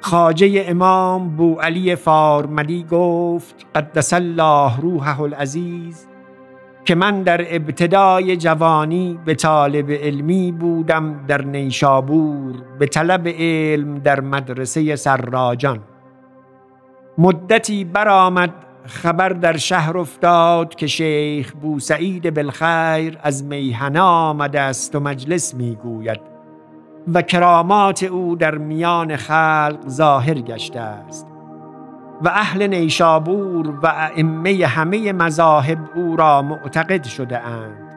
خاجه امام بو علی فارمدی گفت قدس الله روحه العزیز که من در ابتدای جوانی به طالب علمی بودم در نیشابور به طلب علم در مدرسه سراجان. مدتی برآمد خبر در شهر افتاد که شیخ بوسعید بالخیر از میهنه آمده است و مجلس می‌گوید. و کرامات او در میان خلق ظاهر گشته است. و اهل نیشابور و ائمه همه مذاهب او را معتقد شده اند.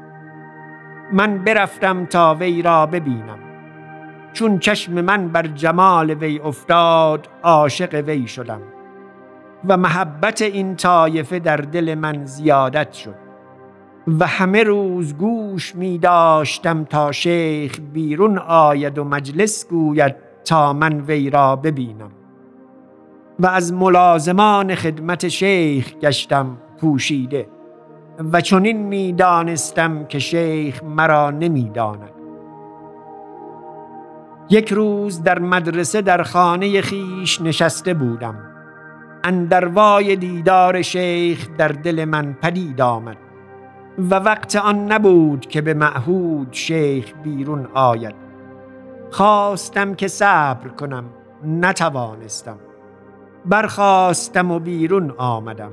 من برفتم تا وی را ببینم. چون چشم من بر جمال وی افتاد عاشق وی شدم. و محبت این طایفه در دل من زیادت شد. و همه روز گوش می داشتم تا شیخ بیرون آید و مجلس گوید تا من وی را ببینم. و از ملازمان خدمت شیخ گشتم پوشیده و چنین می دانستم که شیخ مرا نمی داند. یک روز در مدرسه در خانه خیش نشسته بودم. اندروای دیدار شیخ در دل من پدید آمد. و وقت آن نبود که به معهود شیخ بیرون آید. خواستم که صبر کنم نتوانستم. برخواستم و بیرون آمدم.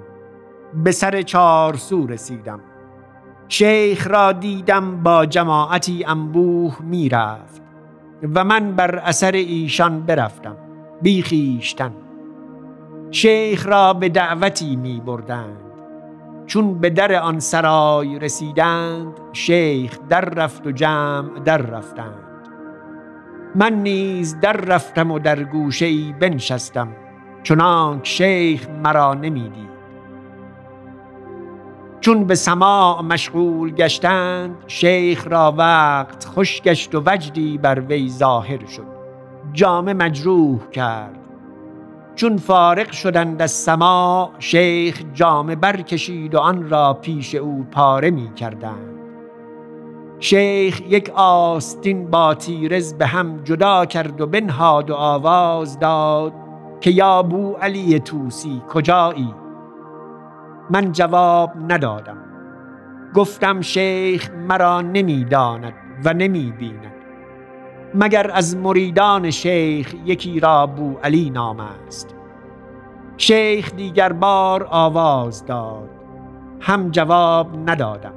به سر چار سو رسیدم. شیخ را دیدم با جماعتی انبوه می‌رفت و من بر اثر ایشان برفتم بیخیشتن. شیخ را به دعوتی می بردند چون به در آن سرای رسیدند شیخ در رفت و جمع در رفتند. من نیز در رفتم و در گوشه ای بنشستم چنانک شیخ مرا نمی‌دید. چون به سماع مشغول گشتند شیخ را وقت خوش گشت و وجدی بر وی ظاهر شد. جامه مجروح کرد. چون فارق شدند از سما شیخ جامه برکشید و آن را پیش او پاره می کردند شیخ یک آستین با تیرز به هم جدا کرد و بنهاد و آواز داد که یا بو علی توسی کجایی؟ من جواب ندادم. گفتم شیخ مرا نمی‌داند و نمی بیند مگر از مریدان شیخ یکی را بو علی نام است. شیخ دیگر بار آواز داد هم جواب ندادم.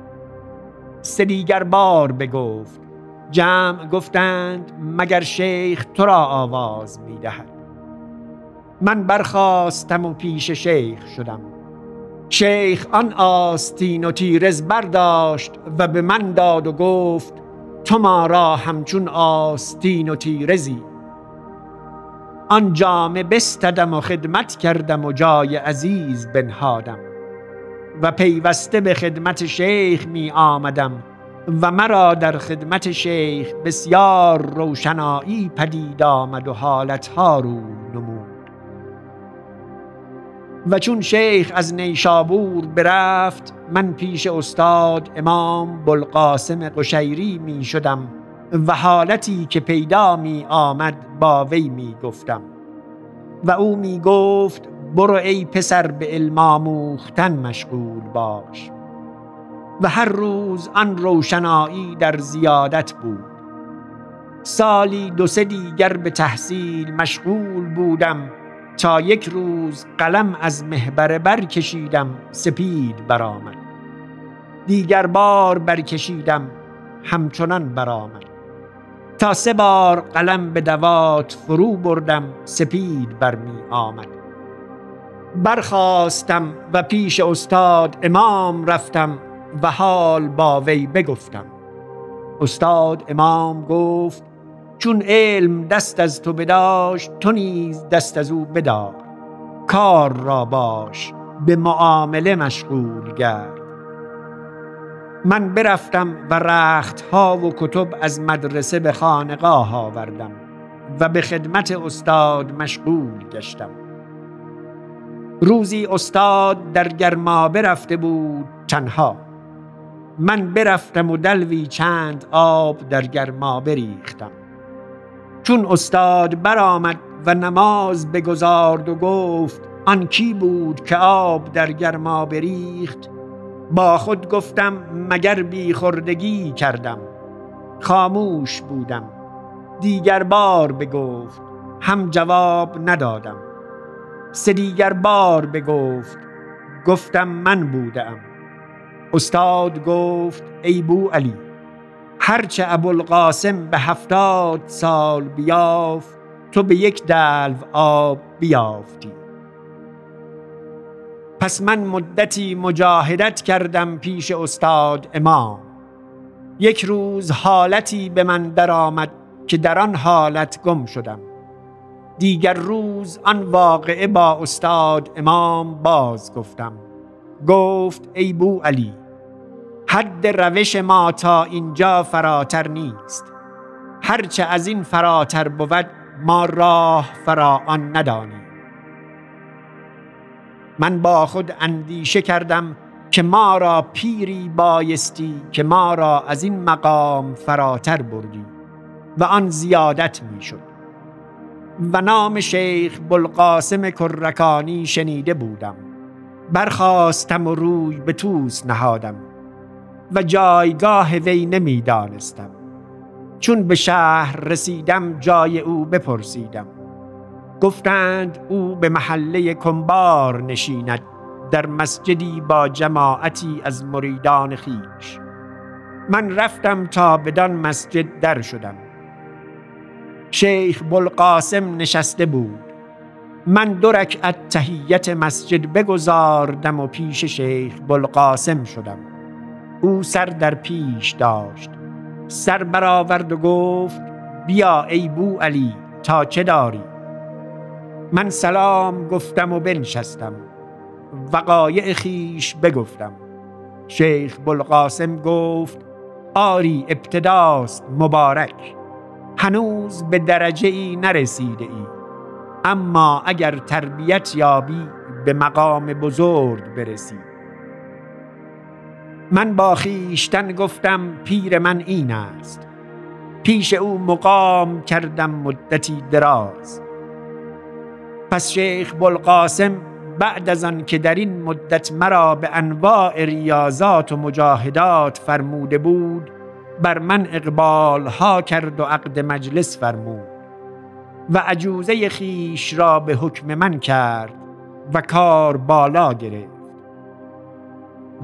سه دیگر بار بگفت جمع گفتند مگر شیخ تو را آواز می‌دهد من برخواستم و پیش شیخ شدم. شیخ آن آستین و تیرز برداشت و به من داد و گفت تو ما را همچون آستین و تیرزی. آن جامه بستدم و خدمت کردم و جای عزیز بنهادم. و پیوسته به خدمت شیخ می آمدم و مرا در خدمت شیخ بسیار روشنایی پدید آمد و حالتها رو نمود. و چون شیخ از نیشابور برفت من پیش استاد امام بلقاسم قشیری می شدم و حالتی که پیدا می آمد با وی می گفتم. و او می گفت برو ای پسر به علم آموختن مشغول باش. و هر روز آن روشنایی در زیادت بود. سالی دو سه دیگر به تحصیل مشغول بودم تا یک روز قلم از محبر برکشیدم سپید برآمد. دیگر بار برکشیدم همچنان برآمد. تا سه بار قلم به دوات فرو بردم سپید برمی آمد. برخواستم و پیش استاد امام رفتم و حال با وی بگفتم. استاد امام گفت چون علم دست از تو بداشت تو نیز دست از او بدار. کار را باش به معامله مشغول گرد. من برفتم و رخت ها و کتب از مدرسه به خانقاه آوردم و به خدمت استاد مشغول گشتم. روزی استاد در گرما برفته بود تنها. من برفتم و دلوی چند آب در گرما بریختم. چون استاد برآمد و نماز بگذارد و گفت آن کی بود که آب در گرما بریخت با خود گفتم مگر بی خوردگی کردم؟ خاموش بودم. دیگر بار بگفت هم جواب ندادم. سه دیگر بار بگفت گفتم من بودم. استاد گفت ای بو علی هرچه ابوالقاسم به هفتاد سال بیافت تو به یک دلو آب بیافتی. پس من مدتی مجاهدت کردم پیش استاد امام. یک روز حالتی به من درآمد که در آن حالت گم شدم. دیگر روز آن واقعه با استاد امام باز گفتم. گفت ای بو علی حد روش ما تا اینجا فراتر نیست. هرچه از این فراتر بود ما راه فرا آن ندانیم. من با خود اندیشه کردم که ما را پیری بایستی که ما را از این مقام فراتر بردی و آن زیادت می‌شد. و نام شیخ بلقاسم کرکانی شنیده بودم. برخواستم و روی به توس نهادم. و جایگاه وی نمی‌دانستم. چون به شهر رسیدم جای او بپرسیدم. گفتند او به محله کنبار نشیند در مسجدی با جماعتی از مریدان خیش. من رفتم تا بدان مسجد در شدم. شیخ بلقاسم نشسته بود. من دو رکعت تهیت مسجد بگذاردم و پیش شیخ بلقاسم شدم. او سر در پیش داشت. سر برآورد و گفت بیا ای بو علی تا چه داری؟ من سلام گفتم و بنشستم. وقایع خیش بگفتم. شیخ بلقاسم گفت آری ابتداست مبارک. هنوز به درجه ای نرسیده ای. اما اگر تربیت یابی به مقام بزرگ برسی. من با خیشتن گفتم پیر من این است. پیش او مقام کردم مدتی دراز. پس شیخ بلقاسم بعد از آن که در این مدت مرا به انواع ریاضات و مجاهدات فرموده بود بر من اقبال ها کرد و عقد مجلس فرمود و عجوزه خیش را به حکم من کرد و کار بالا گرفت.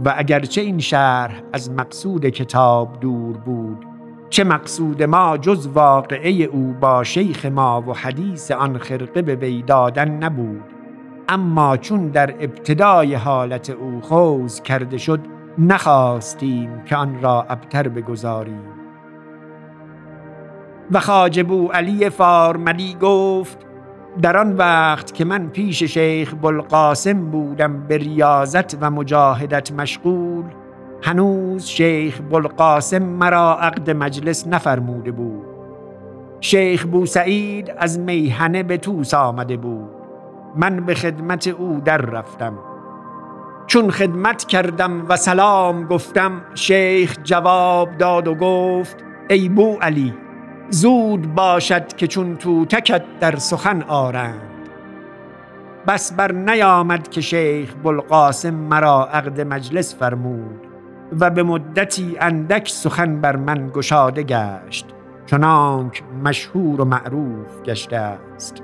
و اگرچه این شرح از مقصود کتاب دور بود چه مقصود ما جز واقعه او با شیخ ما و حدیث آن خرقه به وی دادن نبود. اما چون در ابتدای حالت او خوز کرده شد نخواستیم که آن را ابتر بگذاریم. و خاجبو علی فارملی گفت در آن وقت که من پیش شیخ بلقاسم بودم به ریاضت و مجاهدت مشغول هنوز شیخ بلقاسم مرا عقد مجلس نفرموده بود. شیخ بوسعید از میهنه به توس آمده بود. من به خدمت او در رفتم. چون خدمت کردم و سلام گفتم شیخ جواب داد و گفت ای بو علی زود باشد که چون تو تکت در سخن آرند. بس بر نیامد که شیخ بلقاسم مرا عقد مجلس فرمود و به مدتی اندک سخن بر من گشاده گشت چنانک مشهور و معروف گشته است.